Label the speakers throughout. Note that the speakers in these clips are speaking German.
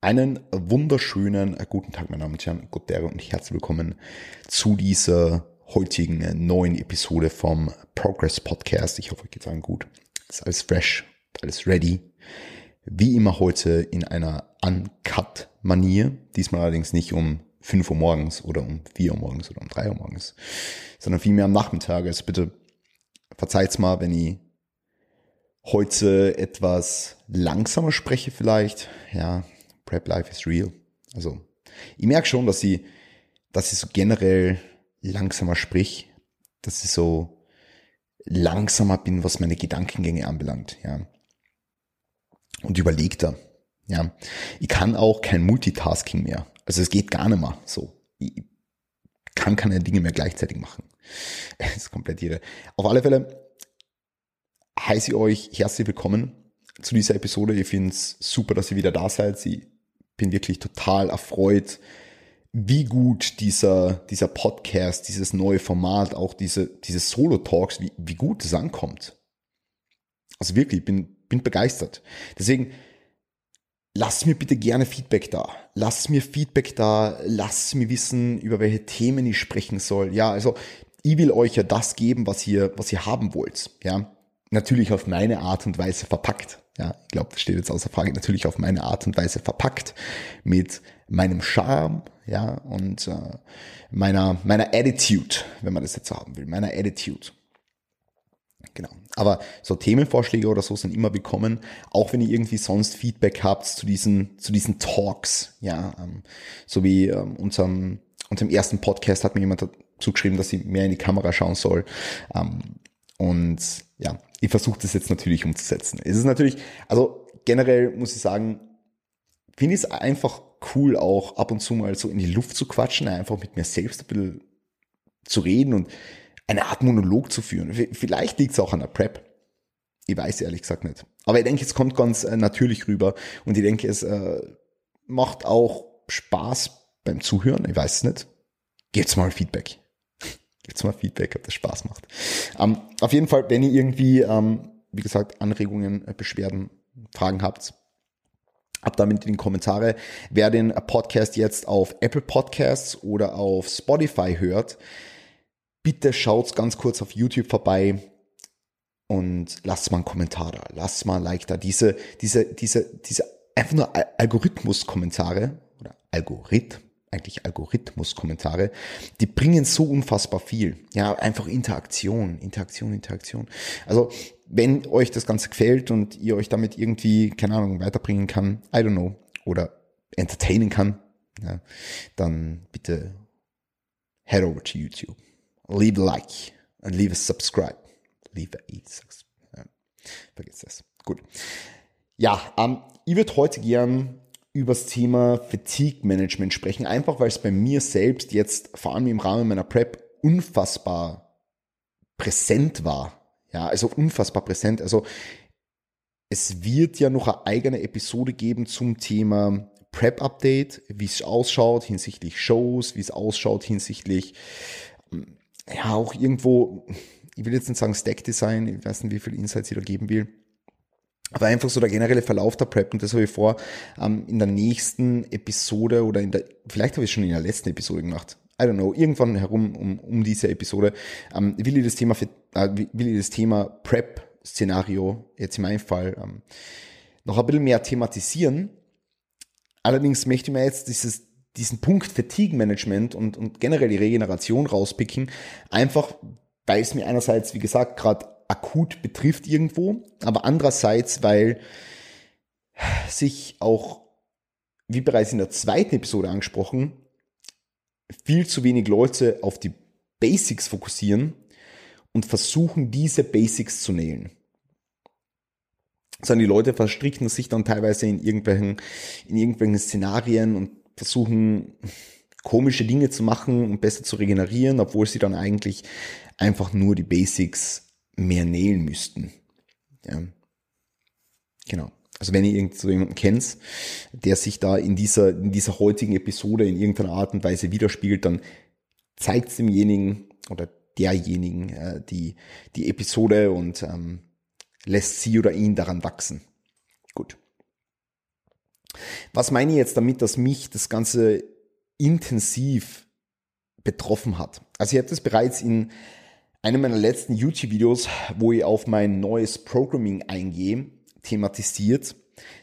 Speaker 1: Einen wunderschönen äh, guten Tag, meine Damen und Herren, Gott und herzlich willkommen zu dieser heutigen äh, neuen Episode vom Progress Podcast. Ich hoffe, euch geht's allen gut. Ist alles fresh, alles ready. Wie immer heute in einer Uncut-Manier. Diesmal allerdings nicht um 5 Uhr morgens oder um 4 Uhr morgens oder um 3 Uhr morgens, sondern vielmehr am Nachmittag. Also bitte verzeiht's mal, wenn ich heute etwas langsamer spreche vielleicht. Ja, Prep Life is real. Also, ich merke schon, dass ich, dass ich so generell langsamer sprich, dass ich so langsamer bin, was meine Gedankengänge anbelangt, ja. Und überlegter, ja. Ich kann auch kein Multitasking mehr. Also es geht gar nicht mehr so. Ich kann keine Dinge mehr gleichzeitig machen. Das ist komplett irre. Auf alle Fälle heiße ich euch herzlich willkommen zu dieser Episode. Ich finde es super, dass ihr wieder da seid. Ich bin wirklich total erfreut, wie gut dieser, dieser Podcast, dieses neue Format, auch diese, diese Solo-Talks, wie, wie gut es ankommt. Also wirklich, bin, bin begeistert. Deswegen, lasst mir bitte gerne Feedback da. Lasst mir Feedback da, lasst mir wissen, über welche Themen ich sprechen soll. Ja, also, ich will euch ja das geben, was ihr, was ihr haben wollt. Ja, natürlich auf meine Art und Weise verpackt. Ja, ich glaube, das steht jetzt außer Frage, natürlich auf meine Art und Weise verpackt mit meinem Charme, ja, und äh, meiner, meiner Attitude, wenn man das jetzt so haben will, meiner Attitude. Genau. Aber so Themenvorschläge oder so sind immer willkommen, auch wenn ihr irgendwie sonst Feedback habt zu diesen, zu diesen Talks, ja, ähm, so wie ähm, unserem, unserem ersten Podcast hat mir jemand dazu geschrieben, dass ich mehr in die Kamera schauen soll. Ähm, und ja, ich versuche das jetzt natürlich umzusetzen. Es ist natürlich, also generell muss ich sagen, finde ich es einfach cool, auch ab und zu mal so in die Luft zu quatschen, einfach mit mir selbst ein bisschen zu reden und eine Art Monolog zu führen. Vielleicht liegt es auch an der Prep. Ich weiß ehrlich gesagt nicht. Aber ich denke, es kommt ganz äh, natürlich rüber und ich denke, es äh, macht auch Spaß beim Zuhören. Ich weiß es nicht. Gebt's mal Feedback. Gibt's mal Feedback, ob das Spaß macht. Ähm, auf jeden Fall, wenn ihr irgendwie, ähm, wie gesagt, Anregungen, äh, Beschwerden, Fragen habt, ab damit in die Kommentare. Wer den Podcast jetzt auf Apple Podcasts oder auf Spotify hört, bitte schaut ganz kurz auf YouTube vorbei und lasst mal einen Kommentar da, lasst mal ein Like da. Diese, diese, diese, diese einfach nur Algorithmus-Kommentare oder Algorithmus eigentlich Algorithmus-Kommentare, die bringen so unfassbar viel. Ja, einfach Interaktion, Interaktion, Interaktion. Also, wenn euch das Ganze gefällt und ihr euch damit irgendwie, keine Ahnung, weiterbringen kann, I don't know, oder entertainen kann, ja, dann bitte head over to YouTube. Leave a like and leave a subscribe. Leave a subscribe. Ja, vergiss das. Gut. Ja, ähm, ich würde heute gern über das Thema Fatigue Management sprechen, einfach weil es bei mir selbst jetzt vor allem im Rahmen meiner Prep unfassbar präsent war. Ja, also unfassbar präsent. Also es wird ja noch eine eigene Episode geben zum Thema Prep Update, wie es ausschaut hinsichtlich Shows, wie es ausschaut hinsichtlich ja auch irgendwo, ich will jetzt nicht sagen Stack Design, ich weiß nicht, wie viel Insights ich da geben will aber einfach so der generelle Verlauf der Prep und das habe ich vor, ähm, in der nächsten Episode oder in der, vielleicht habe ich es schon in der letzten Episode gemacht. I don't know, irgendwann herum um, um diese Episode, ähm, will ich das Thema, für, äh, will ich das Thema Prep-Szenario, jetzt in meinem Fall, ähm, noch ein bisschen mehr thematisieren. Allerdings möchte ich mir jetzt dieses, diesen Punkt Fatigue-Management und, und generell die Regeneration rauspicken, einfach weil es mir einerseits, wie gesagt, gerade akut betrifft irgendwo, aber andererseits, weil sich auch, wie bereits in der zweiten Episode angesprochen, viel zu wenig Leute auf die Basics fokussieren und versuchen, diese Basics zu nähen. Sondern die Leute verstricken sich dann teilweise in irgendwelchen, in irgendwelchen Szenarien und versuchen, komische Dinge zu machen und besser zu regenerieren, obwohl sie dann eigentlich einfach nur die Basics mehr nähen müssten. Ja. Genau. Also wenn ihr irgend so jemanden kennt, der sich da in dieser, in dieser heutigen Episode in irgendeiner Art und Weise widerspiegelt, dann zeigt demjenigen oder derjenigen äh, die, die Episode und ähm, lässt sie oder ihn daran wachsen. Gut. Was meine ich jetzt damit, dass mich das Ganze intensiv betroffen hat? Also ich habe das bereits in einem meiner letzten YouTube-Videos, wo ich auf mein neues Programming eingehe, thematisiert,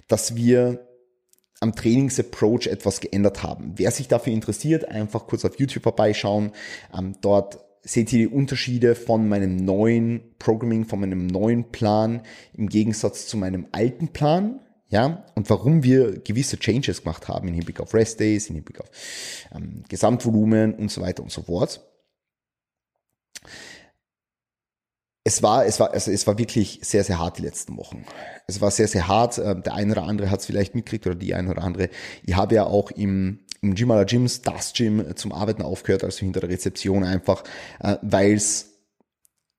Speaker 1: dass wir am Trainingsapproach etwas geändert haben. Wer sich dafür interessiert, einfach kurz auf YouTube vorbeischauen. Ähm, dort seht ihr die Unterschiede von meinem neuen Programming, von meinem neuen Plan im Gegensatz zu meinem alten Plan. Ja, und warum wir gewisse Changes gemacht haben im Hinblick auf Rest Days, im Hinblick auf ähm, Gesamtvolumen und so weiter und so fort. Es war, es war, also es war wirklich sehr, sehr hart die letzten Wochen. Es war sehr, sehr hart. Ähm, der eine oder andere hat es vielleicht mitgekriegt oder die eine oder andere. Ich habe ja auch im, im Gym aller Gyms, das Gym zum Arbeiten aufgehört, also hinter der Rezeption einfach, äh, weil es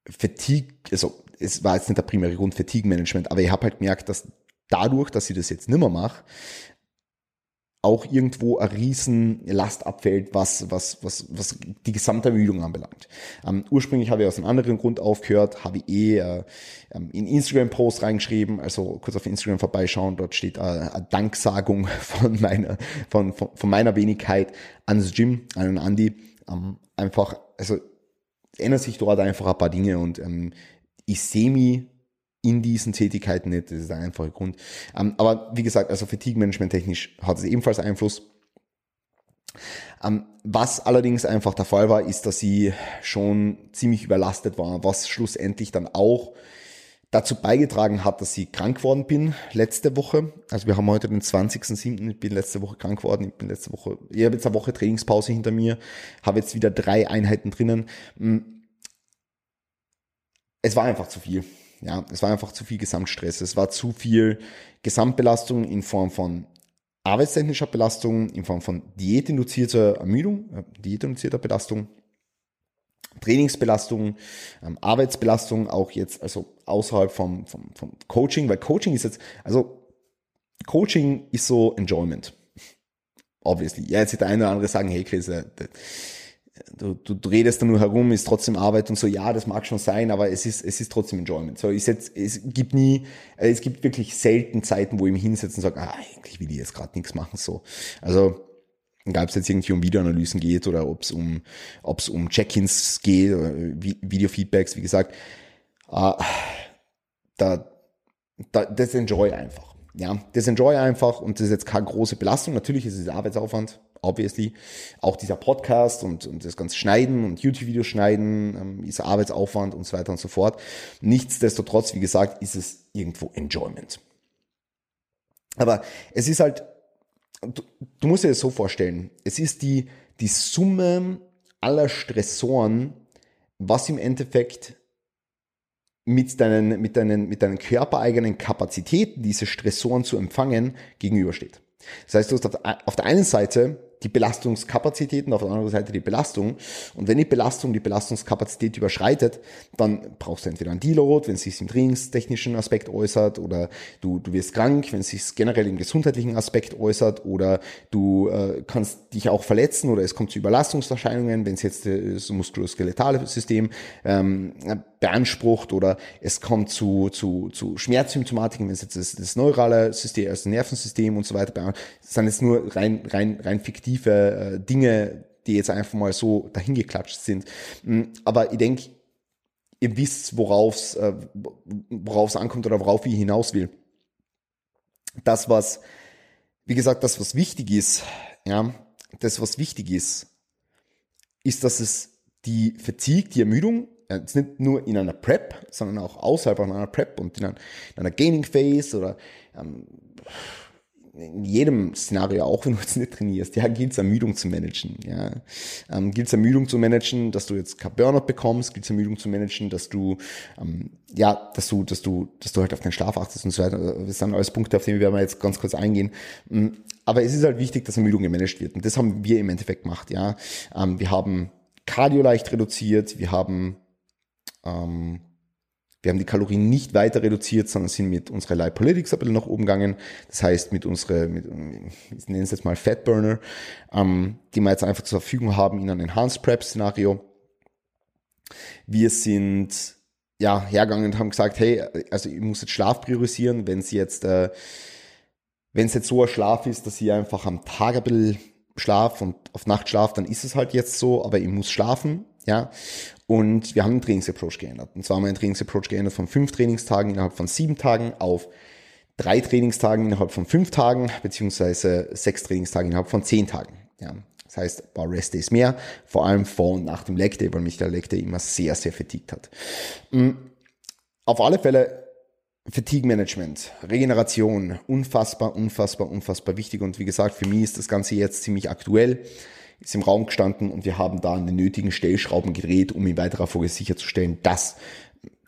Speaker 1: Fatigue, also es war jetzt nicht der primäre Grund Fatigue-Management, aber ich habe halt gemerkt, dass dadurch, dass ich das jetzt nimmer mache, auch irgendwo eine riesen Last abfällt, was, was, was, was die Gesamtermüdung anbelangt. Ähm, ursprünglich habe ich aus einem anderen Grund aufgehört, habe ich eh äh, ähm, in Instagram-Post reingeschrieben, also kurz auf Instagram vorbeischauen, dort steht äh, eine Danksagung von meiner, von, von, von meiner Wenigkeit ans Gym, an den Andi. Ähm, einfach, also ändert sich dort einfach ein paar Dinge und ähm, ich sehe mich in diesen Tätigkeiten nicht. Das ist der einfache Grund. Ähm, aber wie gesagt, also Fatigue-Management technisch hat es ebenfalls Einfluss. Ähm, was allerdings einfach der Fall war, ist, dass sie schon ziemlich überlastet war, was schlussendlich dann auch dazu beigetragen hat, dass ich krank geworden bin letzte Woche. Also wir haben heute den 20.07. Ich bin letzte Woche krank geworden. Ich bin letzte Woche, ich habe jetzt eine Woche Trainingspause hinter mir, habe jetzt wieder drei Einheiten drinnen. Hm. Es war einfach zu viel. Ja, es war einfach zu viel Gesamtstress. Es war zu viel Gesamtbelastung in Form von arbeitstechnischer Belastung, in Form von diätinduzierter Ermüdung, äh, diätinduzierter Belastung, Trainingsbelastung, ähm, Arbeitsbelastung, auch jetzt, also außerhalb vom, vom, vom Coaching, weil Coaching ist jetzt, also Coaching ist so Enjoyment. Obviously. Ja, jetzt wird der eine oder andere sagen, hey Chris, äh, du, du redest da nur herum, ist trotzdem Arbeit und so, ja, das mag schon sein, aber es ist, es ist trotzdem Enjoyment. So, ich jetzt, es gibt nie, äh, es gibt wirklich selten Zeiten, wo ich mich hinsetze und sage, ah, eigentlich will ich jetzt gerade nichts machen, so. Also, egal ob es jetzt irgendwie um Videoanalysen geht oder ob es um, ob es um Check-ins geht, oder Video-Feedbacks, wie gesagt, äh, da, da, das enjoy einfach. Ja, das enjoy einfach und das ist jetzt keine große Belastung. Natürlich ist es Arbeitsaufwand, obviously. Auch dieser Podcast und, und das ganze Schneiden und YouTube-Videos schneiden ähm, ist Arbeitsaufwand und so weiter und so fort. Nichtsdestotrotz, wie gesagt, ist es irgendwo Enjoyment. Aber es ist halt, du, du musst dir das so vorstellen, es ist die, die Summe aller Stressoren, was im Endeffekt mit deinen, mit deinen, mit deinen körpereigenen Kapazitäten, diese Stressoren zu empfangen, gegenübersteht. Das heißt, du hast auf der einen Seite die Belastungskapazitäten, auf der anderen Seite die Belastung. Und wenn die Belastung die Belastungskapazität überschreitet, dann brauchst du entweder ein Deload, wenn es sich im trainingstechnischen Aspekt äußert, oder du, du wirst krank, wenn es sich generell im gesundheitlichen Aspekt äußert, oder du äh, kannst dich auch verletzen oder es kommt zu Überlastungserscheinungen, wenn es jetzt das muskuloskeletale System ähm, beansprucht oder es kommt zu, zu, zu Schmerzsymptomatiken, wenn es jetzt das, das neurale System, also Nervensystem und so weiter, das sind jetzt nur rein, rein, rein fiktive äh, Dinge, die jetzt einfach mal so dahingeklatscht sind. Mm, aber ich denke, ihr wisst, worauf es äh, worauf's ankommt oder worauf ich hinaus will. Das, was, wie gesagt, das, was wichtig ist, ja, das, was wichtig ist, ist, dass es die Fatigue, die Ermüdung jetzt nicht nur in einer Prep, sondern auch außerhalb einer Prep und in einer, in einer Gaming Phase oder ähm, in jedem Szenario, auch wenn du jetzt nicht trainierst, ja, gilt es Ermüdung zu managen. Ja. Ähm, gilt es Ermüdung zu managen, dass du jetzt kein Burnout bekommst, gilt es Ermüdung zu managen, dass du ähm, ja, dass du, dass du, dass du halt auf deinen Schlaf achtest und so weiter. Das sind alles Punkte, auf die wir jetzt ganz kurz eingehen. Mm, aber es ist halt wichtig, dass Ermüdung gemanagt wird. Und das haben wir im Endeffekt gemacht, ja. Ähm, wir haben Cardio leicht reduziert, wir haben ähm, wir haben die Kalorien nicht weiter reduziert, sondern sind mit unserer Lipolytics ein bisschen nach oben gegangen. Das heißt, mit unserer, mit, ich nenne es jetzt mal Fatburner, ähm, die wir jetzt einfach zur Verfügung haben in einem Enhanced Prep Szenario. Wir sind, ja, hergegangen und haben gesagt, hey, also ich muss jetzt Schlaf priorisieren, wenn es jetzt, äh, wenn es jetzt so ein Schlaf ist, dass ich einfach am Tag ein bisschen schlaf und auf Nacht schlaf, dann ist es halt jetzt so, aber ich muss schlafen, ja. Und wir haben den Trainingsapproach geändert. Und zwar haben wir den Trainingsapproach geändert von fünf Trainingstagen innerhalb von sieben Tagen auf drei Trainingstagen innerhalb von fünf Tagen, beziehungsweise sechs Trainingstagen innerhalb von zehn Tagen. Ja. Das heißt, ein paar Rest Days mehr, vor allem vor und nach dem Leg Day, weil mich der Leg Day immer sehr, sehr vertiegt hat. Mm, auf alle Fälle Fatigue Management, Regeneration, unfassbar, unfassbar, unfassbar wichtig. Und wie gesagt, für mich ist das Ganze jetzt ziemlich aktuell, ist im Raum gestanden und wir haben da an den nötigen Stellschrauben gedreht, um in weiterer Folge sicherzustellen, dass,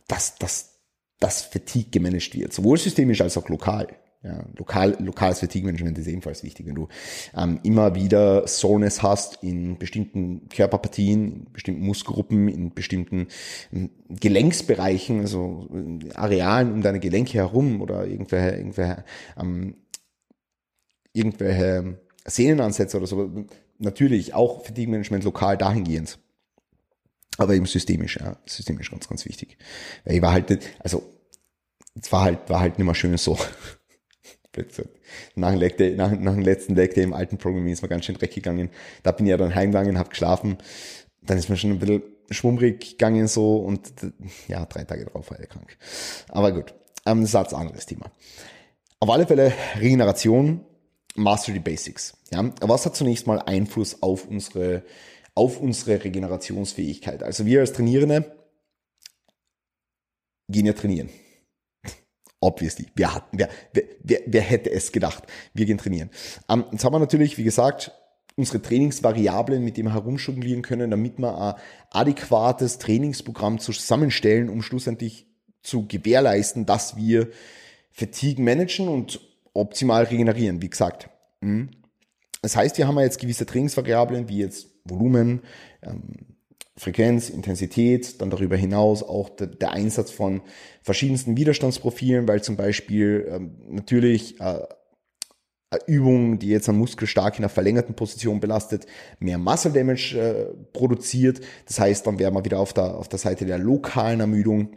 Speaker 1: dass, dass, dass Fatigue gemanagt wird, sowohl systemisch als auch lokal. Ja, lokal, lokales Fatigue-Management ist ebenfalls wichtig. Wenn du ähm, immer wieder Soreness hast in bestimmten Körperpartien, in bestimmten Muskelgruppen, in bestimmten ähm, Gelenksbereichen, also äh, Arealen um deine Gelenke herum oder irgendwelche, irgendwelche, ähm, irgendwelche Sehnenansätze oder so, natürlich auch Fatigue-Management lokal dahingehend. Aber eben systemisch, ja, systemisch ganz, ganz wichtig. Weil ich war halt, also, es war halt, war halt nicht mehr schön so. Nach dem, Leg Day, nach, nach dem letzten Leg Day im alten Programming ist mir ganz schön dreckig gegangen. Da bin ich ja dann heimgegangen, habe geschlafen. Dann ist mir schon ein bisschen schwummrig gegangen so und ja, drei Tage drauf war ich krank. Aber gut, ähm, das ist ein anderes Thema. Auf alle Fälle Regeneration, Master the Basics. Ja, was hat zunächst mal Einfluss auf unsere, auf unsere Regenerationsfähigkeit? Also wir als Trainierende gehen ja trainieren. Obviously. Wer, hat, wer, wer, wer hätte es gedacht? Wir gehen trainieren. Ähm, jetzt haben wir natürlich, wie gesagt, unsere Trainingsvariablen, mit denen wir herumjonglieren können, damit wir ein adäquates Trainingsprogramm zusammenstellen, um schlussendlich zu gewährleisten, dass wir Fatigue managen und optimal regenerieren, wie gesagt. Mhm. Das heißt, wir haben jetzt gewisse Trainingsvariablen, wie jetzt Volumen, ähm, Frequenz, Intensität, dann darüber hinaus auch der, Einsatz von verschiedensten Widerstandsprofilen, weil zum Beispiel ähm, natürlich äh, Übung, die jetzt einen Muskel stark in einer verlängerten Position belastet, mehr Muscle Damage äh, produziert. Das heißt, dann wären wir wieder auf der, auf der Seite der lokalen Ermüdung.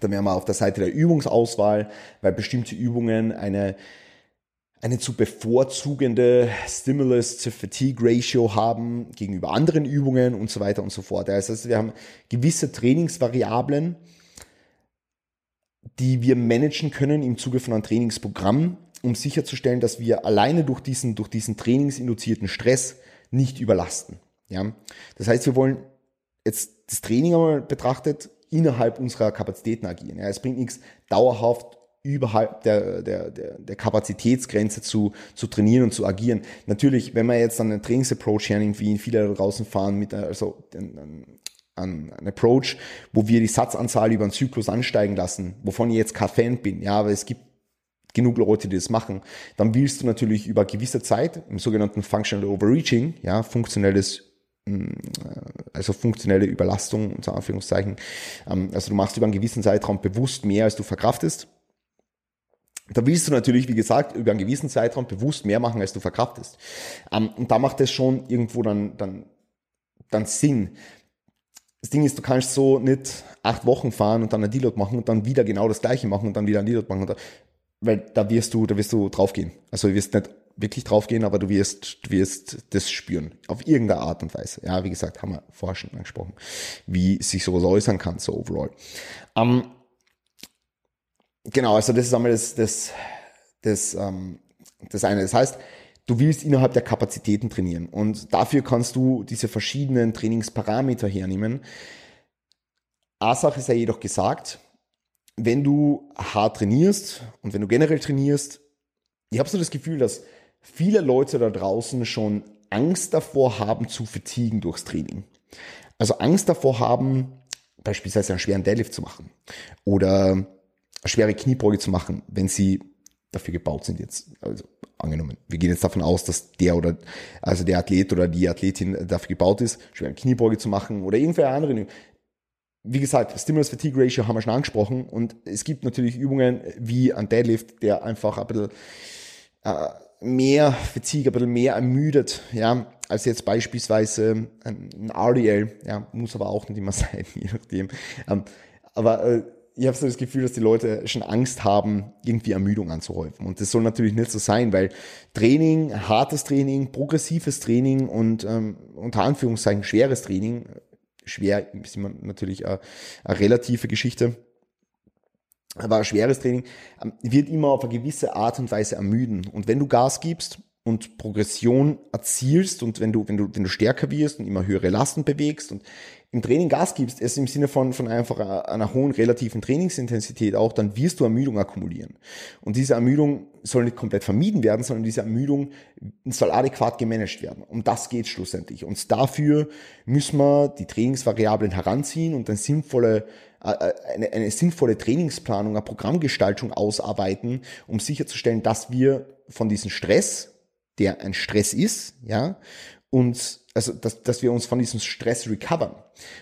Speaker 1: Dann wären wir auf der Seite der Übungsauswahl, weil bestimmte Übungen eine eine zu bevorzugende Stimulus to Fatigue Ratio haben gegenüber anderen Übungen und so weiter und so fort. Heißt, wir haben gewisse Trainingsvariablen, die wir managen können im Zuge von einem Trainingsprogramm, um sicherzustellen, dass wir alleine durch diesen, durch diesen trainingsinduzierten Stress nicht überlasten. Ja? Das heißt, wir wollen jetzt das Training einmal betrachtet innerhalb unserer Kapazitäten agieren. Ja, es bringt nichts, dauerhaft überhalb der, der, der, der Kapazitätsgrenze zu, zu trainieren und zu agieren. Natürlich, wenn man jetzt an einen Trainingsapproach hernimmt, wie viele da draußen fahren, mit also an, an einen Approach, wo wir die Satzanzahl über einen Zyklus ansteigen lassen, wovon ich jetzt kein Fan bin, ja, aber es gibt genug Leute, die das machen, dann willst du natürlich über gewisse Zeit im sogenannten Functional Overreaching, ja, funktionelles also funktionelle Überlastung unter Anführungszeichen. Ähm, also du machst über einen gewissen Zeitraum bewusst mehr, als du verkraftest. Da willst du natürlich, wie gesagt, über einen gewissen Zeitraum bewusst mehr machen, als du verkraftest. Ähm, und da macht es schon irgendwo dann, dann, dann Sinn. Das Ding ist, du kannst so nicht acht Wochen fahren und dann ein Deload machen und dann wieder genau das gleiche machen und dann wieder ein Deload machen. Weil da wirst du, da wirst du draufgehen. Also du wirst nicht wirklich draufgehen, aber du wirst, du wirst das spüren. Auf irgendeine Art und Weise. Ja, wie gesagt, haben wir vorher schon angesprochen, wie sich sowas äußern kann, so overall. Ähm, Genau, also das ist einmal das, das, das, ähm, das eine. Das heißt, du willst innerhalb der Kapazitäten trainieren und dafür kannst du diese verschiedenen Trainingsparameter hernehmen. Eine Sache ist ja jedoch gesagt, wenn du hart trainierst und wenn du generell trainierst, ich habe so das Gefühl, dass viele Leute da draußen schon Angst davor haben zu vertiegen durchs Training. Also Angst davor haben, beispielsweise einen schweren Deadlift zu machen oder eine schwere Kniebeuge zu machen, wenn sie dafür gebaut sind jetzt. Also angenommen, wir gehen jetzt davon aus, dass der oder also der Athlet oder die Athletin dafür gebaut ist, schwere Kniebeuge zu machen oder irgendwelche andere. Wie gesagt, Stimulus Fatigue Ratio haben wir schon angesprochen und es gibt natürlich Übungen wie ein Deadlift, der einfach ein bisschen äh, mehr Fatigue, ein bisschen mehr ermüdet, ja, als jetzt beispielsweise ein RDL, ja, muss aber auch nicht immer sein, je nachdem. Ähm, aber äh, ich habe so das Gefühl, dass die Leute schon Angst haben, irgendwie Ermüdung anzuhäufen. Und das soll natürlich nicht so sein, weil Training, hartes Training, progressives Training und ähm, unter Anführungszeichen schweres Training, schwer ist immer natürlich eine, eine relative Geschichte, aber schweres Training ähm, wird immer auf eine gewisse Art und Weise ermüden. Und wenn du Gas gibst und Progression erzielst und wenn du, wenn du, wenn du stärker wirst und immer höhere Lasten bewegst und im Training Gas gibst, es im Sinne von, von einfach einer hohen relativen Trainingsintensität auch, dann wirst du Ermüdung akkumulieren. Und diese Ermüdung soll nicht komplett vermieden werden, sondern diese Ermüdung soll adäquat gemanagt werden. Um das geht schlussendlich. Und dafür müssen wir die Trainingsvariablen heranziehen und eine sinnvolle, eine, eine sinnvolle Trainingsplanung, eine Programmgestaltung ausarbeiten, um sicherzustellen, dass wir von diesem Stress, der ein Stress ist, ja, uns, also dass, dass wir uns von diesem Stress recovern.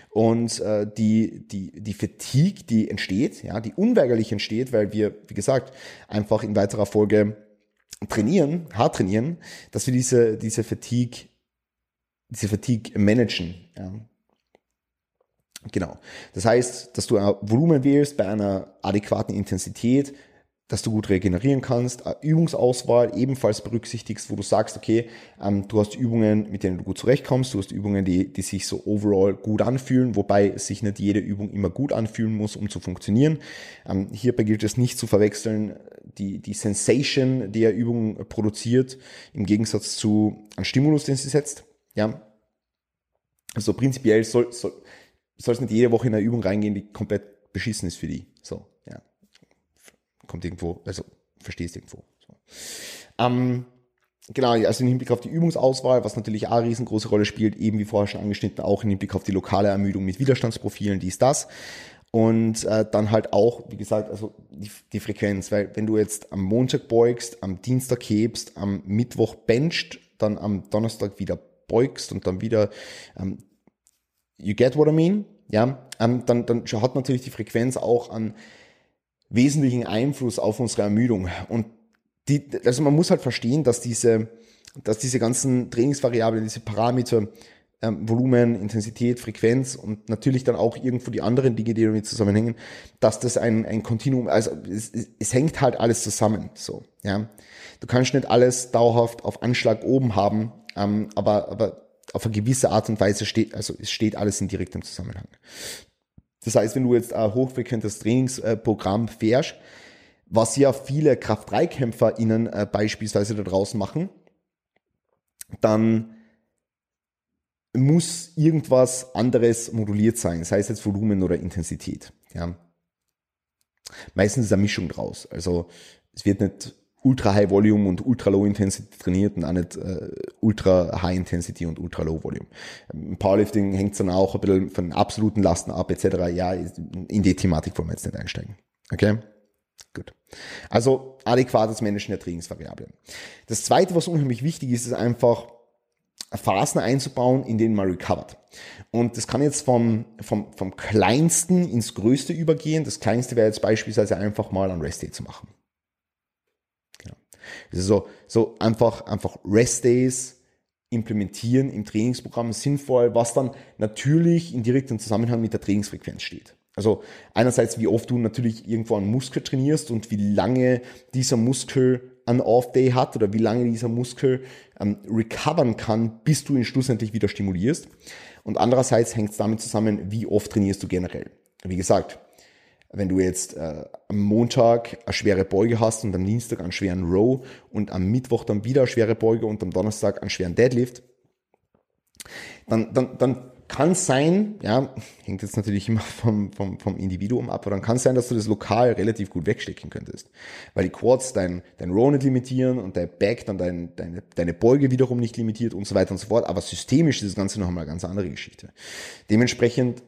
Speaker 1: Und äh, die, die, die Fatigue, die entsteht, ja, die unweigerlich entsteht, weil wir, wie gesagt, einfach in weiterer Folge trainieren, hart trainieren, dass wir diese, diese Fatigue, diese Fatigue managen. Ja. Genau. Das heißt, dass du ein Volumen wählst bei einer adäquaten Intensität, dass du gut regenerieren kannst. Übungsauswahl ebenfalls berücksichtigst, wo du sagst, okay, ähm, du hast Übungen, mit denen du gut zurechtkommst, du hast Übungen, die, die sich so overall gut anfühlen, wobei sich nicht jede Übung immer gut anfühlen muss, um zu funktionieren. Ähm, hierbei gilt es nicht zu verwechseln, die, die Sensation, die er Übung produziert, im Gegensatz zu einem Stimulus, den sie setzt. Ja. Also prinzipiell soll, soll, soll es nicht jede Woche in eine Übung reingehen, die komplett beschissen ist für die. So kommt irgendwo, also verstehst irgendwo. So. Ähm, genau, also im Hinblick auf die Übungsauswahl, was natürlich auch eine riesengroße Rolle spielt, eben wie vorher schon angeschnitten, auch im Hinblick auf die lokale Ermüdung mit Widerstandsprofilen, dies, das. Und äh, dann halt auch, wie gesagt, also die, die Frequenz, weil wenn du jetzt am Montag beugst, am Dienstag hebst, am Mittwoch bencht, dann am Donnerstag wieder beugst und dann wieder, ähm, you get what I mean? Ja, ähm, dann, dann hat natürlich die Frequenz auch an wesentlichen Einfluss auf unsere Ermüdung. Und die, also man muss halt verstehen, dass diese, dass diese ganzen Trainingsvariablen, diese Parameter, ähm, Volumen, Intensität, Frequenz und natürlich dann auch irgendwo die anderen Dinge, die damit zusammenhängen, dass das ein, ein Kontinuum, also es, es hängt halt alles zusammen, so, ja. Du kannst nicht alles dauerhaft auf Anschlag oben haben, ähm, aber, aber auf eine gewisse Art und Weise steht, also es steht alles in direktem Zusammenhang. Das heißt, wenn du jetzt ein hochfrequentes Trainingsprogramm fährst, was ja viele Kraft-3-KämpferInnen äh, beispielsweise da draußen machen, dann muss irgendwas anderes moduliert sein, sei es jetzt Volumen oder Intensität. Ja. Meistens ist eine Mischung draus. Also es wird nicht Ultra High Volume und Ultra Low Intensity trainiert und auch nicht äh, Ultra High Intensity und Ultra Low Volume. Im Powerlifting hängt dann auch ein bisschen von absoluten Lasten ab etc. Ja, in die Thematik wollen wir jetzt nicht einsteigen. Okay? Gut. Also adäquates Managen der Trainingsvariablen. Das zweite, was unheimlich wichtig ist, ist einfach Phasen einzubauen, in denen man recovert. Und das kann jetzt vom, vom, vom kleinsten ins größte übergehen. Das kleinste wäre jetzt beispielsweise einfach mal ein Rest Day zu machen. Also so einfach, einfach Rest Days implementieren im Trainingsprogramm sinnvoll, was dann natürlich in direktem Zusammenhang mit der Trainingsfrequenz steht. Also einerseits, wie oft du natürlich irgendwo einen Muskel trainierst und wie lange dieser Muskel einen Off-Day hat oder wie lange dieser Muskel ähm, recovern kann, bis du ihn schlussendlich wieder stimulierst. Und andererseits hängt es damit zusammen, wie oft trainierst du generell. Wie gesagt, wenn du jetzt äh, am Montag eine schwere Beuge hast und am Dienstag einen schweren Row und am Mittwoch dann wieder eine schwere Beuge und am Donnerstag einen schweren Deadlift, dann, dann, dann kann es sein, ja, hängt jetzt natürlich immer vom, vom, vom Individuum ab, aber dann kann es sein, dass du das lokal relativ gut wegstecken könntest. Weil die Quads dein, dein Row nicht limitieren und der Back dann dein, deine, deine Beuge wiederum nicht limitiert und so weiter und so fort. Aber systemisch ist das Ganze noch einmal eine ganz andere Geschichte. Dementsprechend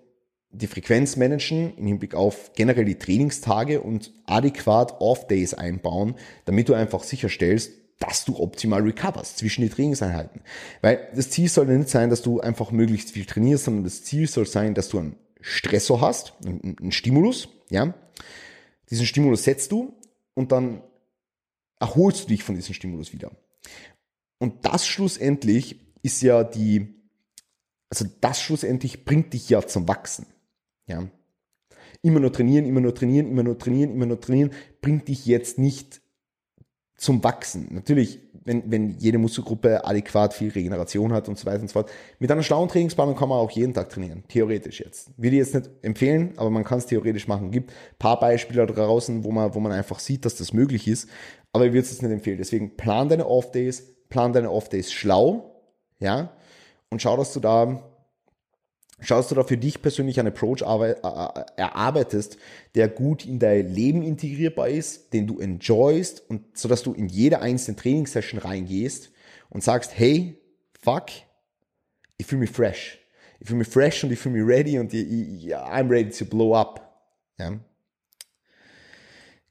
Speaker 1: die Frequenz managen im Hinblick auf generell die Trainingstage und adäquat Off-Days einbauen, damit du einfach sicherstellst, dass du optimal recoverst zwischen die Trainingseinheiten. Weil das Ziel soll nicht sein, dass du einfach möglichst viel trainierst, sondern das Ziel soll sein, dass du einen Stressor hast, einen Stimulus, ja. Diesen Stimulus setzt du und dann erholst du dich von diesem Stimulus wieder. Und das schlussendlich ist ja die, also das schlussendlich bringt dich ja zum Wachsen. Ja. immer nur trainieren, immer nur trainieren, immer nur trainieren, immer nur trainieren, bringt dich jetzt nicht zum Wachsen. Natürlich, wenn, wenn jede Muskelgruppe adäquat viel Regeneration hat und so weiter und so fort. Mit einer schlauen Trainingsplanung kann man auch jeden Tag trainieren. Theoretisch jetzt. Würde ich jetzt nicht empfehlen, aber man kann es theoretisch machen. Gibt ein paar Beispiele draußen, wo man, wo man einfach sieht, dass das möglich ist. Aber ich würde es nicht empfehlen. Deswegen plan deine Off-Days, plan deine Off-Days schlau, ja, und schau, dass du da schaust du da für dich persönlich einen Approach erarbeitest, der gut in dein Leben integrierbar ist, den du enjoyst und so dass du in jede einzelne Trainingssession reingehst und sagst, hey, fuck, ich fühle mich fresh. Ich fühle mich fresh und ich fühle mich ready und ich, ich, I'm ready to blow up. Ja.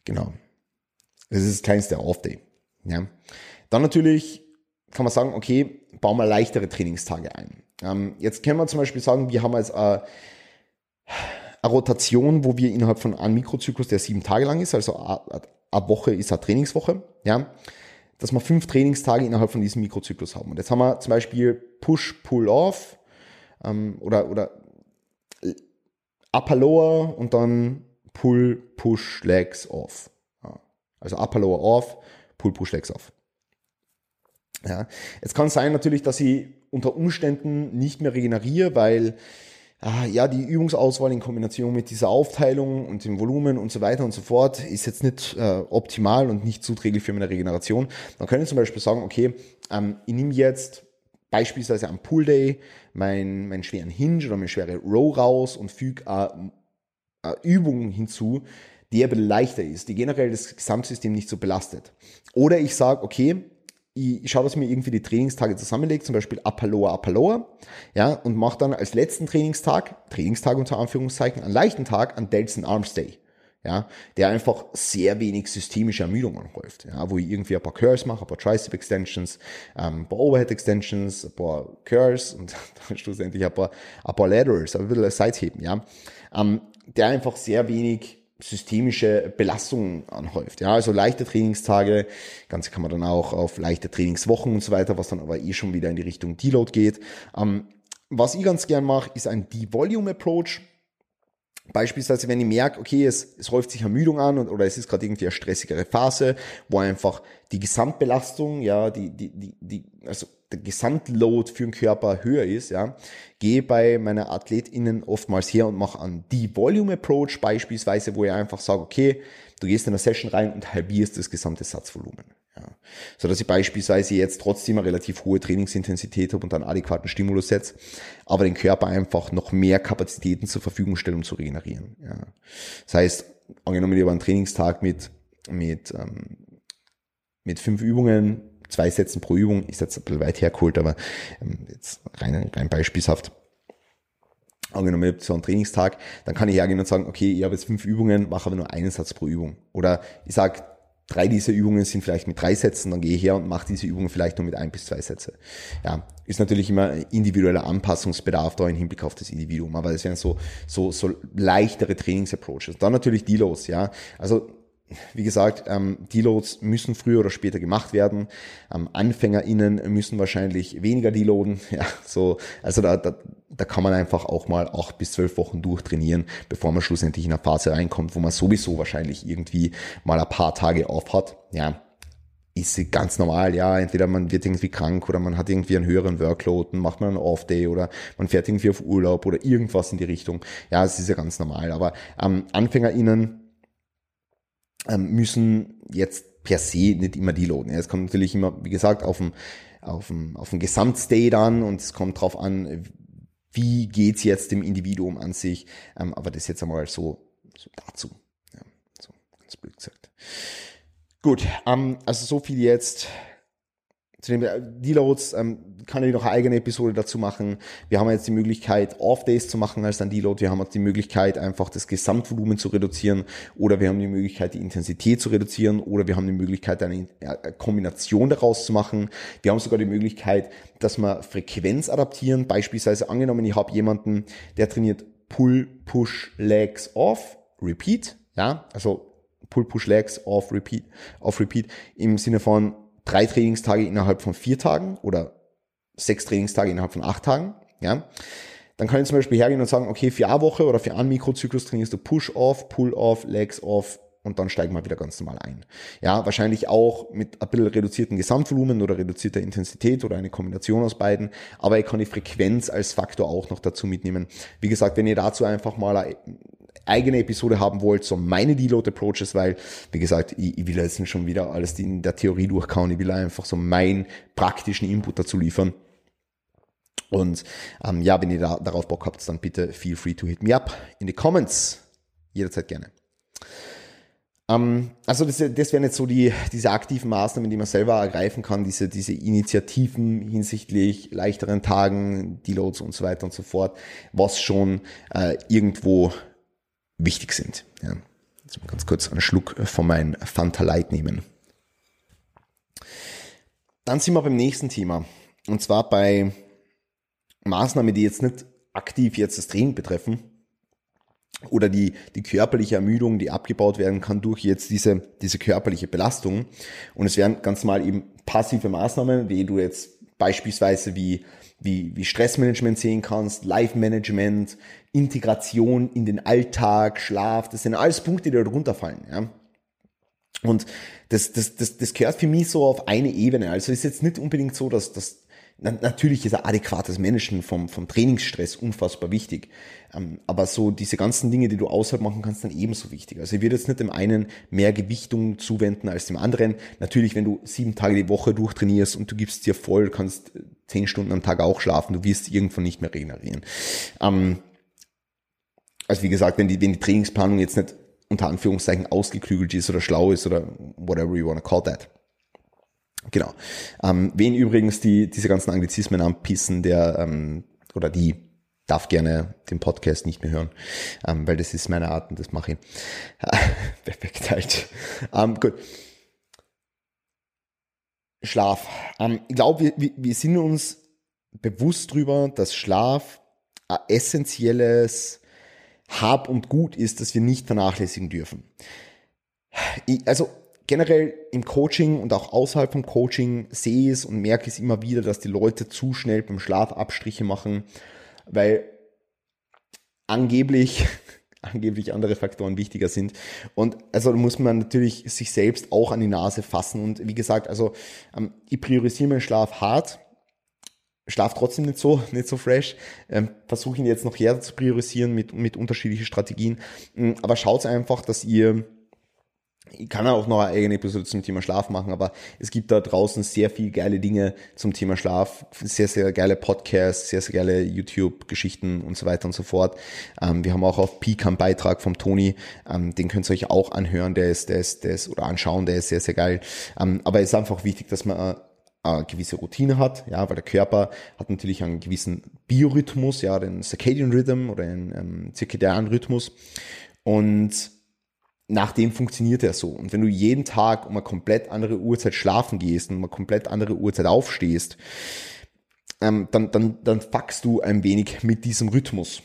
Speaker 1: Genau. Das ist das kleinste Off-Day. Ja. Dann natürlich kann man sagen, okay, bau mal leichtere Trainingstage ein. Ähm, jetzt können wir zum Beispiel sagen, wir haben als äh, eine Rotation, wo wir innerhalb von einem Mikrozyklus, der sieben Tage lang ist, also eine Woche ist eine Trainingswoche, ja, dass wir fünf Trainingstage innerhalb von diesem Mikrozyklus haben. Und jetzt haben wir zum Beispiel Push, Pull, Off ähm, oder, oder Upper, Lower und dann Pull, Push, Legs, Off. Also Upper, Lower, Off, Pull, Push, Legs, Off. Ja. Es kann sein natürlich, dass ich unter Umständen nicht mehr regeneriere, weil ah, ja, die Übungsauswahl in Kombination mit dieser Aufteilung und dem Volumen und so weiter und so fort ist jetzt nicht äh, optimal und nicht zuträglich für meine Regeneration. Dann kann ich zum Beispiel sagen, okay, ähm, ich nehme jetzt beispielsweise am Pool Day meinen, meinen schweren Hinge oder meine schwere Row raus und füge eine, eine Übung hinzu, die aber leichter ist, die generell das Gesamtsystem nicht so belastet. Oder ich sage, okay, ich schaue, dass ich mir irgendwie die Trainingstage zusammenlege, zum Beispiel Apaloa, Apaloa, ja, und mache dann als letzten Trainingstag, Trainingstag unter Anführungszeichen, einen leichten Tag an Delts Arms Day, ja, der einfach sehr wenig systemische Ermüdung anhäuft, ja, wo ich irgendwie ein paar Curls mache, ein paar Tricep Extensions, ähm, ein paar Overhead Extensions, ein paar Curls und dann schlussendlich ein paar, ein paar Laterals, ein bisschen Seitheben, ja, ähm, der einfach sehr wenig systemische Belastungen anhäuft. Ja, also leichte Trainingstage, Ganze kann man dann auch auf leichte Trainingswochen und so weiter, was dann aber eh schon wieder in die Richtung Deload geht. Ähm, was ich ganz gern mache, ist ein De-Volume Approach. Beispielsweise, wenn ich merke, okay, es, es häuft sich Ermüdung an und, oder es ist gerade irgendwie eine stressigere Phase, wo einfach die Gesamtbelastung, ja, die, die, die, die, also der Gesamtload für den Körper höher ist, ja, gehe bei meiner AthletInnen oftmals her und mache einen De-Volume Approach beispielsweise, wo ich einfach sage, okay, du gehst in eine Session rein und halbierst das gesamte Satzvolumen. Ja. So dass ich beispielsweise jetzt trotzdem eine relativ hohe Trainingsintensität habe und einen adäquaten Stimulus setze, aber den Körper einfach noch mehr Kapazitäten zur Verfügung stelle, um zu regenerieren. Ja. Das heißt, angenommen, ich habe einen Trainingstag mit, mit, ähm, mit fünf Übungen, zwei Sätzen pro Übung, ist jetzt ein bisschen weit hergeholt, aber ähm, jetzt rein, rein beispielshaft. Angenommen, ich habe so einen Trainingstag, dann kann ich hergehen und sagen, okay, ich habe jetzt fünf Übungen, mache aber nur einen Satz pro Übung. Oder ich sage, drei dieser Übungen sind vielleicht mit drei Sätzen, dann gehe ich her und mache diese Übungen vielleicht nur mit ein bis zwei Sätze. Ja, ist natürlich immer individueller Anpassungsbedarf da im Hinblick auf das Individuum, aber das wären so, so, so leichtere Trainingsapproaches. Dann natürlich die los, ja. Also wie gesagt, ähm, Deloads müssen früher oder später gemacht werden. Ähm, AnfängerInnen müssen wahrscheinlich weniger deloaden. Ja, so, also da, da, da kann man einfach auch mal acht bis zwölf Wochen durchtrainieren, bevor man schlussendlich in eine Phase reinkommt, wo man sowieso wahrscheinlich irgendwie mal ein paar Tage auf hat. Ja, ist ganz normal, ja, entweder man wird irgendwie krank oder man hat irgendwie einen höheren Workload, dann macht man einen Off-Day oder man fährt irgendwie auf Urlaub oder irgendwas in die Richtung. Ja, es ist ja ganz normal. Aber ähm, AnfängerInnen müssen jetzt per se nicht immer deloaden. Es kommt natürlich immer, wie gesagt, auf den, auf den, auf den Gesamtstate an und es kommt drauf an, wie geht's jetzt dem Individuum an sich. Ähm, aber das jetzt einmal so, so dazu. Ja, so ganz blöd gesagt. Gut, ähm, also so viel jetzt zu den äh, Deloads ähm, kann ich noch eine eigene Episode dazu machen. Wir haben jetzt die Möglichkeit, Off-Days zu machen als ein Deload. Wir haben auch die Möglichkeit, einfach das Gesamtvolumen zu reduzieren. Oder wir haben die Möglichkeit, die Intensität zu reduzieren. Oder wir haben die Möglichkeit, eine, eine Kombination daraus zu machen. Wir haben sogar die Möglichkeit, dass wir Frequenz adaptieren. Beispielsweise angenommen, ich habe jemanden, der trainiert Pull, Push, Legs, Off, Repeat. Ja, also Pull, Push, Legs, Off, Repeat, Off, Repeat im Sinne von drei Trainingstage innerhalb von vier Tagen oder sechs Trainingstage innerhalb von acht Tagen, ja, dann kann ich zum Beispiel hergehen und sagen, okay, für eine Woche oder für einen Mikrozyklus trainierst du Push-Off, Pull-Off, Legs-Off und dann steigen wir wieder ganz normal ein. Ja, wahrscheinlich auch mit ein bisschen reduzierten Gesamtvolumen oder reduzierter Intensität oder eine Kombination aus beiden, aber ich kann die Frequenz als Faktor auch noch dazu mitnehmen. Wie gesagt, wenn ihr dazu einfach mal eigene Episode haben wollt, so meine Deload Approaches, weil, wie gesagt, ich, ich will jetzt schon wieder alles in der Theorie durchkauen, ich will einfach so meinen praktischen Input dazu liefern. Und ähm, ja, wenn ihr da, darauf Bock habt, dann bitte feel free to hit me up in the comments. Jederzeit gerne. Ähm, also das, das wären jetzt so die, diese aktiven Maßnahmen, die man selber ergreifen kann, diese, diese Initiativen hinsichtlich leichteren Tagen, Deloads und so weiter und so fort, was schon äh, irgendwo wichtig sind. Ja. Jetzt mal ganz kurz einen Schluck von meinem Fanta Light nehmen. Dann sind wir beim nächsten Thema. Und zwar bei Maßnahmen, die jetzt nicht aktiv jetzt das Training betreffen oder die, die körperliche Ermüdung, die abgebaut werden kann durch jetzt diese, diese körperliche Belastung. Und es wären ganz normal eben passive Maßnahmen, wie du jetzt beispielsweise wie, wie, wie Stressmanagement sehen kannst, Life-Management, Integration in den Alltag, Schlaf, das sind alles Punkte, die da drunter fallen. Ja? Und das, das, das, das gehört für mich so auf eine Ebene. Also ist jetzt nicht unbedingt so, dass, dass Natürlich ist ein adäquates Managen vom, vom Trainingsstress unfassbar wichtig. Ähm, aber so diese ganzen Dinge, die du außerhalb machen kannst, dann ebenso wichtig. Also ich würde jetzt nicht dem einen mehr Gewichtung zuwenden als dem anderen. Natürlich, wenn du sieben Tage die Woche durchtrainierst und du gibst dir voll, kannst zehn Stunden am Tag auch schlafen, du wirst irgendwann nicht mehr regenerieren. Ähm, also wie gesagt, wenn die, wenn die Trainingsplanung jetzt nicht unter Anführungszeichen ausgeklügelt ist oder schlau ist oder whatever you want to call that. Genau. Ähm, wen übrigens die, diese ganzen Anglizismen anpissen, der ähm, oder die darf gerne den Podcast nicht mehr hören, ähm, weil das ist meine Art und das mache ich. Perfekt halt. Ähm, gut. Schlaf. Ähm, ich glaube, wir, wir sind uns bewusst darüber, dass Schlaf ein essentielles Hab und Gut ist, das wir nicht vernachlässigen dürfen. Ich, also generell im Coaching und auch außerhalb vom Coaching sehe ich es und merke es immer wieder, dass die Leute zu schnell beim Schlaf Abstriche machen, weil angeblich angeblich andere Faktoren wichtiger sind. Und also muss man natürlich sich selbst auch an die Nase fassen. Und wie gesagt, also ähm, ich priorisiere meinen Schlaf hart, schlaf trotzdem nicht so, nicht so fresh, ähm, versuche ihn jetzt noch härter zu priorisieren mit, mit unterschiedlichen Strategien. Ähm, aber schaut einfach, dass ihr ich kann auch noch eine eigene Episode zum Thema Schlaf machen, aber es gibt da draußen sehr viel geile Dinge zum Thema Schlaf, sehr, sehr geile Podcasts, sehr, sehr geile YouTube-Geschichten und so weiter und so fort. Ähm, wir haben auch auf Peak einen Beitrag vom Toni, ähm, den könnt ihr euch auch anhören, der ist, der ist, der ist, oder anschauen, der ist sehr, sehr geil. Ähm, aber es ist einfach wichtig, dass man eine gewisse Routine hat, ja, weil der Körper hat natürlich einen gewissen Biorhythmus, ja, den Circadian Rhythm oder den ähm, zirkadianen Rhythmus und nach dem funktioniert er so. Und wenn du jeden Tag um eine komplett andere Uhrzeit schlafen gehst und um eine komplett andere Uhrzeit aufstehst, ähm, dann, dann, dann fuckst du ein wenig mit diesem Rhythmus.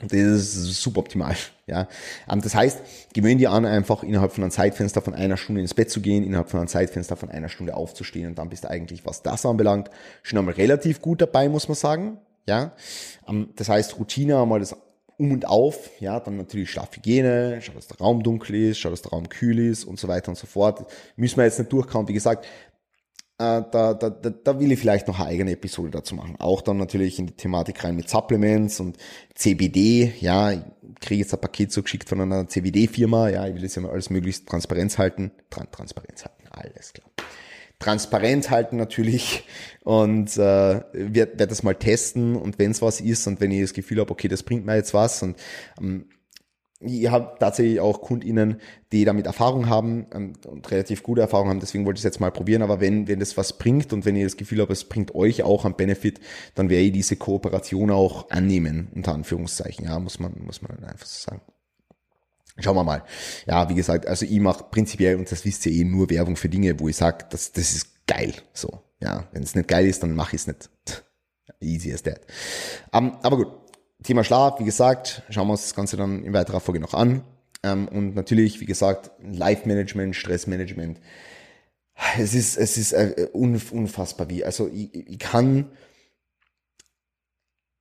Speaker 1: Und das ist suboptimal. Ja. Ähm, das heißt, gewöhn dir an, einfach innerhalb von einem Zeitfenster von einer Stunde ins Bett zu gehen, innerhalb von einem Zeitfenster von einer Stunde aufzustehen und dann bist du eigentlich, was das anbelangt, schon einmal relativ gut dabei, muss man sagen. Ja. Ähm, das heißt, Routine einmal das um und auf, ja, dann natürlich Schlafhygiene, schau, dass der Raum dunkel ist, schau, dass der Raum kühl ist und so weiter und so fort. Müssen wir jetzt nicht durchkauen. Wie gesagt, äh, da, da, da, da will ich vielleicht noch eine eigene Episode dazu machen. Auch dann natürlich in die Thematik rein mit Supplements und CBD, ja, ich kriege jetzt ein Paket zugeschickt von einer CBD-Firma, ja, ich will jetzt ja mal alles möglichst Transparenz halten. Tran Transparenz halten, alles klar transparent halten natürlich und äh, werde werd das mal testen und wenn es was ist und wenn ich das Gefühl habe, okay, das bringt mir jetzt was und ähm, ich habe tatsächlich auch KundInnen, die damit Erfahrung haben ähm, und relativ gute Erfahrung haben, deswegen wollte ich es jetzt mal probieren, aber wenn, wenn das was bringt und wenn ihr das Gefühl habt, es bringt euch auch einen Benefit, dann werde ich diese Kooperation auch annehmen, unter Anführungszeichen, ja, muss man, muss man einfach so sagen. Schauen wir mal. Ja, wie gesagt, also ich mache prinzipiell, und das wisst ihr eh, nur Werbung für Dinge, wo ich sage, das, das ist geil. So, ja, wenn es nicht geil ist, dann mache ich es nicht. Easy as that. Um, ähm, aber gut, Thema Schlaf, wie gesagt, schauen wir uns das Ganze dann in weiterer Folge noch an. Um, ähm, und natürlich, wie gesagt, Life-Management, Stressmanagement. Es ist, es ist äh, unfassbar wie. Also ich, ich kann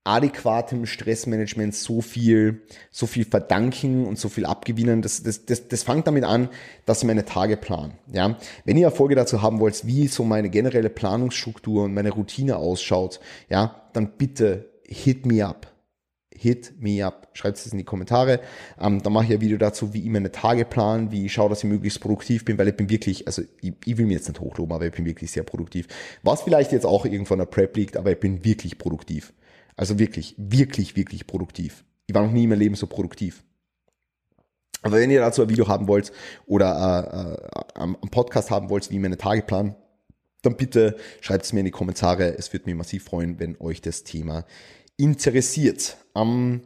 Speaker 1: adäquatem Stressmanagement so viel, so viel verdanken und so viel abgewinnen. Das, das, das, das fängt damit an, dass ich meine Tage plan. Ja, wenn ihr Erfolge dazu haben wollt, wie so meine generelle Planungsstruktur und meine Routine ausschaut, ja, dann bitte hit me up. Hit me up. Schreibt es in die Kommentare. Ähm, dann mache ich ein Video dazu, wie ich meine Tage plan, wie ich schaue, dass ich möglichst produktiv bin, weil ich bin wirklich, also ich, ich will mir jetzt nicht hochloben, aber ich bin wirklich sehr produktiv. Was vielleicht jetzt auch irgendwo an der Prep liegt, aber ich bin wirklich produktiv. Also wirklich, wirklich, wirklich produktiv. Ich war noch nie in meinem Leben so produktiv. Aber wenn ihr dazu ein Video haben wollt oder äh, äh, einen Podcast haben wollt, wie meine Tage planen, dann bitte schreibt es mir in die Kommentare. Es würde mich massiv freuen, wenn euch das Thema interessiert. Ähm,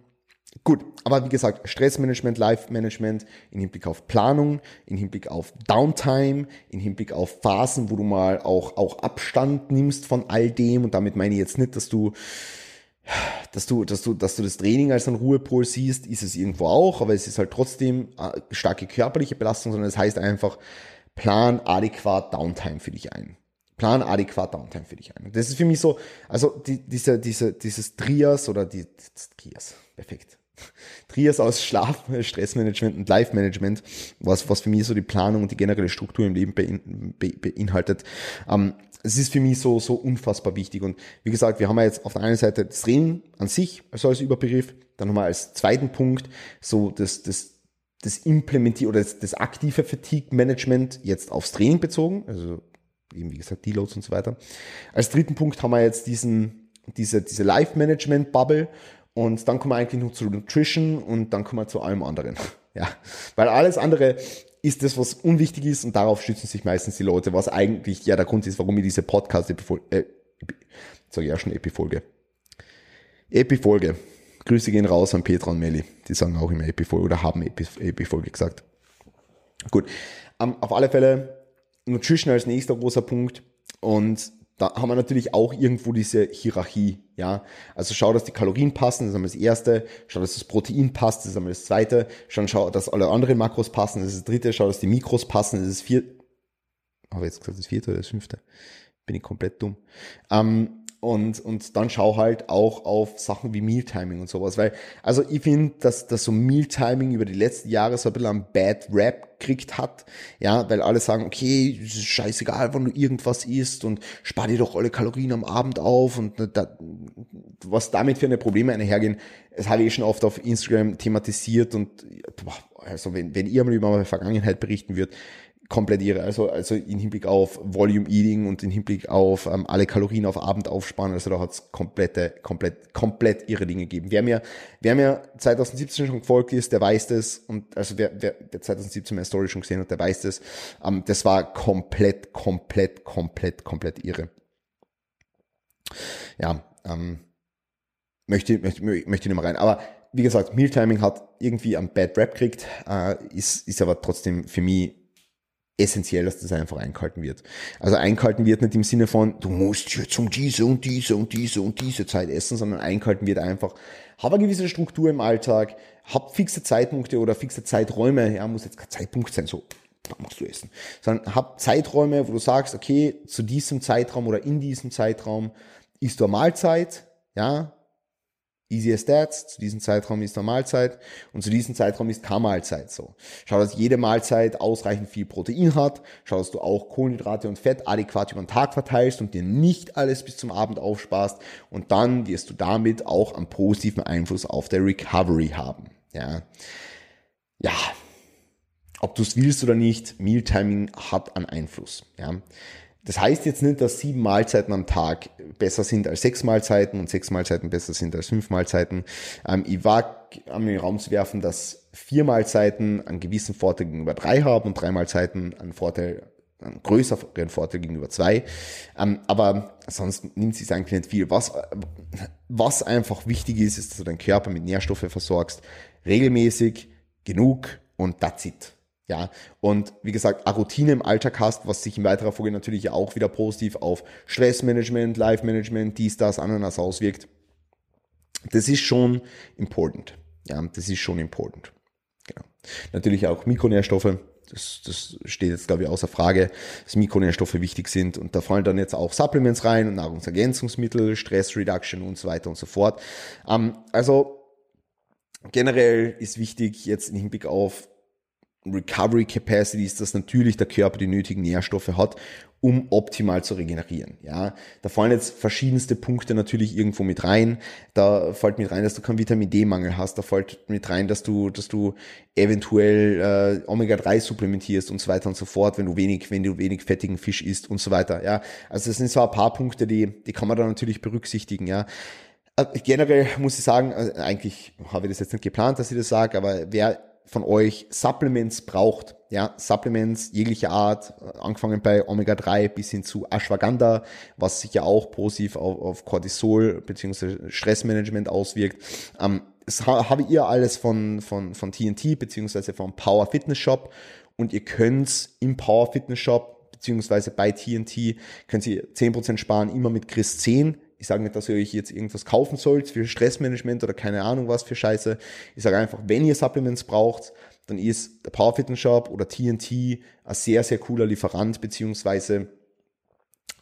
Speaker 1: gut, aber wie gesagt, Stressmanagement, Life-Management in Hinblick auf Planung, in Hinblick auf Downtime, in Hinblick auf Phasen, wo du mal auch, auch Abstand nimmst von all dem. Und damit meine ich jetzt nicht, dass du dass du, dass du, dass du das Training als einen Ruhepol siehst, ist es irgendwo auch, aber es ist halt trotzdem äh, starke körperliche Belastung, sondern es heißt einfach, plan adäquat Downtime für dich ein. Plan adäquat Downtime für dich ein. das ist für mich so, also die, diese, diese, dieses Trias oder die, Trias, perfekt. Trias aus Schlaf, Stressmanagement und Life-Management, was, was für mich so die Planung und die generelle Struktur im Leben bein, be, beinhaltet. Ähm, es ist für mich so, so unfassbar wichtig. Und wie gesagt, wir haben ja jetzt auf der einen Seite das Training an sich, also als Überbegriff, dann haben wir als zweiten Punkt so das, das, das Implementieren oder das, das aktive Fatigue-Management jetzt aufs Training bezogen, also eben wie gesagt Deloads und so weiter. Als dritten Punkt haben wir jetzt diesen, diese, diese Life-Management-Bubble und dann kommen wir eigentlich noch zu Nutrition und dann kommen wir zu allem anderen. Ja, weil alles andere ist das, was unwichtig ist und darauf stützen sich meistens die Leute, was eigentlich ja der Grund ist, warum ich diese Podcast-Epifolge, äh, sag ich ja schon Epifolge. Epifolge. Grüße gehen raus an Petra und Melli. Die sagen auch immer Epifolge oder haben Epifolge gesagt. Gut. Um, ähm, auf alle Fälle Nutrition als nächster großer Punkt und da haben wir natürlich auch irgendwo diese Hierarchie, ja. Also schau, dass die Kalorien passen, das ist einmal das erste. Schau, dass das Protein passt, das ist einmal das zweite. Schau, schau dass alle anderen Makros passen, das ist das dritte. Schau, dass die Mikros passen, das ist das vierte. Habe jetzt gesagt, das vierte oder das fünfte? Bin ich komplett dumm. Ähm, und, und dann schau halt auch auf Sachen wie Mealtiming und sowas. Weil, also ich finde, dass, dass so Mealtiming über die letzten Jahre so ein bisschen einen Bad Rap gekriegt hat. Ja, weil alle sagen, okay, ist scheißegal, wann du irgendwas isst und spar dir doch alle Kalorien am Abend auf und da, was damit für eine Probleme einhergehen, das habe ich schon oft auf Instagram thematisiert und also wenn, wenn ihr mal über meine Vergangenheit berichten würdet, komplett irre. Also, also in Hinblick auf Volume Eating und in Hinblick auf ähm, alle Kalorien auf Abend aufsparen. Also da hat es komplette, komplett, komplett irre Dinge gegeben. Wer mir, wer mir 2017 schon gefolgt ist, der weiß das. Und also wer, wer, wer 2017 meine Story schon gesehen hat, der weiß das. Ähm, das war komplett, komplett, komplett, komplett irre. Ja, ähm, möchte, möchte, möchte nicht mehr rein. Aber wie gesagt, Mealtiming hat irgendwie einen Bad Rap gekriegt, äh, ist, ist aber trotzdem für mich essentiell, dass das einfach eingehalten wird. Also eingehalten wird nicht im Sinne von, du musst jetzt um diese und diese und diese und diese Zeit essen, sondern eingehalten wird einfach, hab eine gewisse Struktur im Alltag, hab fixe Zeitpunkte oder fixe Zeiträume, ja, muss jetzt kein Zeitpunkt sein, so, da musst du essen, sondern hab Zeiträume, wo du sagst, okay, zu diesem Zeitraum oder in diesem Zeitraum isst du eine Mahlzeit, ja, Easy as that, zu diesem Zeitraum ist eine Mahlzeit und zu diesem Zeitraum ist keine Mahlzeit so. Schau, dass jede Mahlzeit ausreichend viel Protein hat, schau, dass du auch Kohlenhydrate und Fett adäquat über den Tag verteilst und dir nicht alles bis zum Abend aufsparst und dann wirst du damit auch einen positiven Einfluss auf der Recovery haben. Ja, ja. ob du es willst oder nicht, Mealtiming hat einen Einfluss. Ja. Das heißt jetzt nicht, dass sieben Mahlzeiten am Tag besser sind als sechs Mahlzeiten und sechs Mahlzeiten besser sind als fünf Mahlzeiten. Ähm, ich am in den Raum zu werfen, dass vier Mahlzeiten einen gewissen Vorteil gegenüber drei haben und drei Mahlzeiten einen Vorteil, einen größeren Vorteil gegenüber zwei. Ähm, aber sonst nimmt sich eigentlich nicht viel. Was, was einfach wichtig ist, ist, dass du deinen Körper mit Nährstoffe versorgst, regelmäßig, genug und that's it. Ja, und wie gesagt, eine Routine im Alltag hast, was sich in weiterer Folge natürlich auch wieder positiv auf Stressmanagement, Life-Management, dies, das, Ananas auswirkt. Das ist schon important. Ja, das ist schon important. Genau. Natürlich auch Mikronährstoffe, das, das steht jetzt, glaube ich, außer Frage, dass Mikronährstoffe wichtig sind. Und da fallen dann jetzt auch Supplements rein, Nahrungsergänzungsmittel, Stress Reduction und so weiter und so fort. Ähm, also generell ist wichtig jetzt im Hinblick auf Recovery Capacity ist, dass natürlich der Körper die nötigen Nährstoffe hat, um optimal zu regenerieren. Ja, da fallen jetzt verschiedenste Punkte natürlich irgendwo mit rein. Da fällt mit rein, dass du keinen Vitamin D-Mangel hast. Da fällt mit rein, dass du, dass du eventuell äh, Omega-3 supplementierst und so weiter und so fort, wenn du wenig, wenn du wenig fettigen Fisch isst und so weiter. Ja, also das sind so ein paar Punkte, die, die kann man da natürlich berücksichtigen. Ja. Äh, generell muss ich sagen, äh, eigentlich habe ich das jetzt nicht geplant, dass ich das sage, aber wer von euch Supplements braucht, ja, Supplements jeglicher Art, angefangen bei Omega-3 bis hin zu Ashwagandha, was sich ja auch positiv auf, auf Cortisol bzw. Stressmanagement auswirkt. Ähm, das habe ihr alles von, von, von TNT bzw. vom Power Fitness Shop und ihr könnt im Power Fitness Shop beziehungsweise bei TNT könnt ihr 10% sparen, immer mit Chris 10 ich sage nicht, dass ihr euch jetzt irgendwas kaufen sollt für Stressmanagement oder keine Ahnung was für Scheiße. Ich sage einfach, wenn ihr Supplements braucht, dann ist der Power Fitness Shop oder TNT ein sehr, sehr cooler Lieferant, beziehungsweise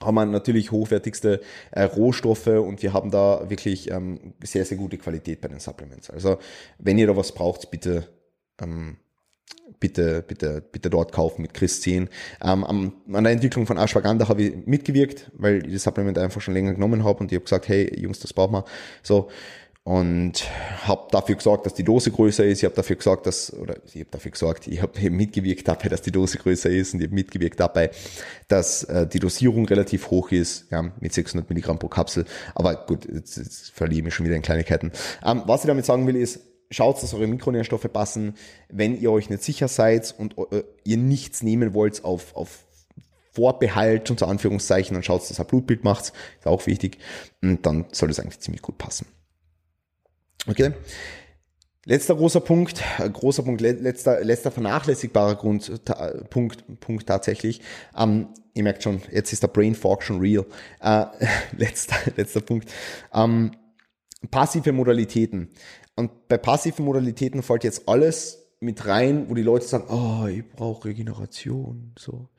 Speaker 1: haben wir natürlich hochwertigste äh, Rohstoffe und wir haben da wirklich ähm, sehr, sehr gute Qualität bei den Supplements. Also wenn ihr da was braucht, bitte ähm, bitte, bitte, bitte dort kaufen mit Chris 10. Ähm, an der Entwicklung von Ashwagandha habe ich mitgewirkt, weil ich das Supplement einfach schon länger genommen habe und ich habe gesagt, hey Jungs, das brauchen wir. So, und habe dafür gesorgt, dass die Dose größer ist. Ich habe dafür gesagt, dass oder ich habe dafür gesorgt, ich habe eben mitgewirkt dabei, dass die Dose größer ist und ich habe mitgewirkt dabei, dass äh, die Dosierung relativ hoch ist, ja, mit 600 Milligramm pro Kapsel. Aber gut, jetzt, jetzt verliere ich mich schon wieder in Kleinigkeiten. Ähm, was ich damit sagen will ist, schaut, dass eure Mikronährstoffe passen. Wenn ihr euch nicht sicher seid und äh, ihr nichts nehmen wollt auf, auf Vorbehalt unter Anführungszeichen, dann schaut, dass ihr Blutbild macht, ist auch wichtig. Und dann soll das eigentlich ziemlich gut passen. Okay. Letzter großer Punkt, äh, großer Punkt, letzter, letzter vernachlässigbarer Grund, ta, Punkt, Punkt tatsächlich. Ähm, ihr merkt schon, jetzt ist der Brain Fog schon real. Äh, letzter, letzter Punkt. Ähm, passive Modalitäten. Und bei passiven Modalitäten fällt jetzt alles mit rein, wo die Leute sagen, oh, ich brauche Regeneration. So.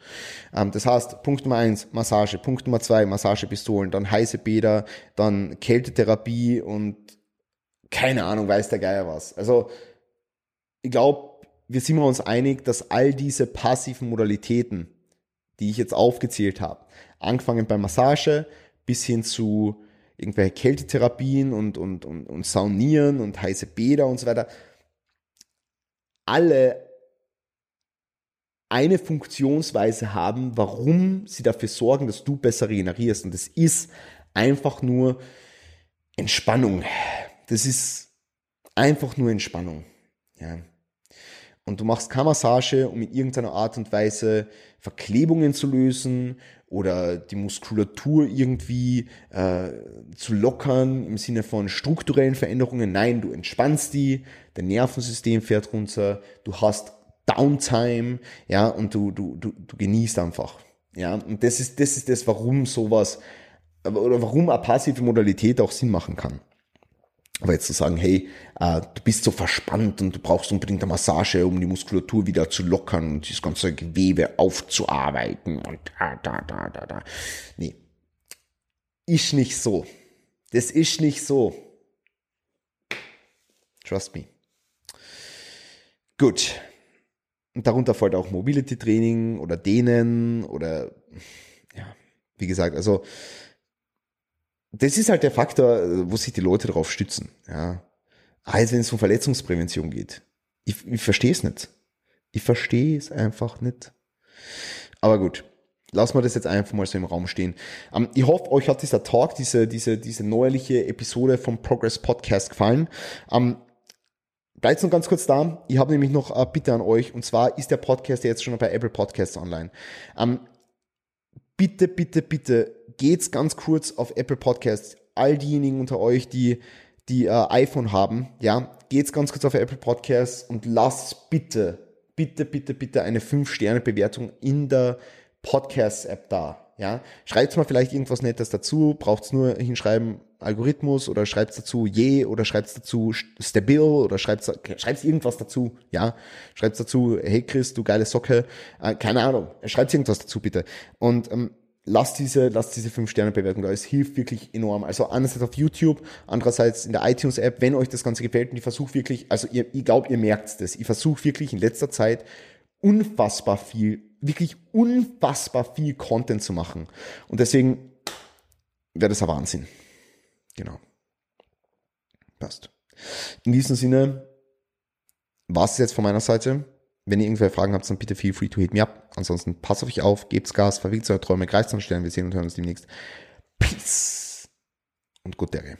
Speaker 1: Ähm, das heißt, Punkt Nummer eins, Massage. Punkt Nummer zwei, Massagepistolen. Dann heiße Bäder, dann Kältetherapie und keine Ahnung, weiß der Geier was. Also, ich glaube, wir sind uns einig, dass all diese passiven Modalitäten, die ich jetzt aufgezählt habe, angefangen bei Massage bis hin zu irgendwelche Kältetherapien und, und, und, und Saunieren und heiße Bäder und so weiter, alle eine Funktionsweise haben, warum sie dafür sorgen, dass du besser regenerierst. Und das ist einfach nur Entspannung. Das ist einfach nur Entspannung. Ja. Und du machst keine Massage, um in irgendeiner Art und Weise Verklebungen zu lösen oder die Muskulatur irgendwie äh, zu lockern im Sinne von strukturellen Veränderungen. Nein, du entspannst die, dein Nervensystem fährt runter, du hast Downtime, ja, und du, du, du, du genießt einfach. Ja, und das ist, das ist das, warum sowas, oder warum eine passive Modalität auch Sinn machen kann. Aber jetzt zu sagen, hey, äh, du bist so verspannt und du brauchst unbedingt eine Massage, um die Muskulatur wieder zu lockern und das ganze Gewebe aufzuarbeiten und da, da, da, da, da. Nee. Ist nicht so. Das ist nicht so. Trust me. Gut. Und darunter fällt auch Mobility Training oder Dehnen oder, ja, wie gesagt, also, das ist halt der Faktor, wo sich die Leute darauf stützen. Ja. Also wenn es um Verletzungsprävention geht. Ich, ich verstehe es nicht. Ich verstehe es einfach nicht. Aber gut, lassen wir das jetzt einfach mal so im Raum stehen. Um, ähm, ich hoffe, euch hat dieser Talk, diese, diese, diese neuerliche Episode vom Progress Podcast gefallen. Um, ähm, Bleibt noch ganz kurz da. Ich habe nämlich noch eine Bitte an euch. Und zwar ist der Podcast jetzt schon bei Apple Podcasts online. Um, ähm, bitte, bitte, bitte geht's ganz kurz auf Apple Podcasts. All diejenigen unter euch, die die äh, iPhone haben, ja, geht's ganz kurz auf Apple Podcasts und lasst bitte, bitte, bitte, bitte eine 5-Sterne-Bewertung in der Podcast-App da. Ja, schreibt mal vielleicht irgendwas Nettes dazu, braucht's nur hinschreiben Algorithmus oder schreibt's dazu je oder schreibt's dazu stabil oder schreibt's, schreibt's irgendwas dazu, ja, schreibt's dazu, hey Chris, du geile Socke, äh, keine Ahnung, schreibt's irgendwas dazu bitte. Und ähm, lasst diese, lasst diese 5-Sterne-Bewertung da. Es hilft wirklich enorm. Also einerseits auf YouTube, andererseits in der iTunes-App, wenn euch das Ganze gefällt und ich versuche wirklich, also ihr, ich glaube, ihr merkt das, ich versuche wirklich in letzter Zeit unfassbar viel, wirklich unfassbar viel Content zu machen. Und deswegen wäre das ein Wahnsinn. Genau. Passt. In diesem Sinne war es jetzt von meiner Seite. Wenn ihr irgendwelche Fragen habt, dann bitte feel free to hit me up. Ansonsten passt auf euch auf, gebt's Gas, verwirkt eure Träume, greift an Stellen. Wir sehen und hören uns demnächst. Peace und gute Tage.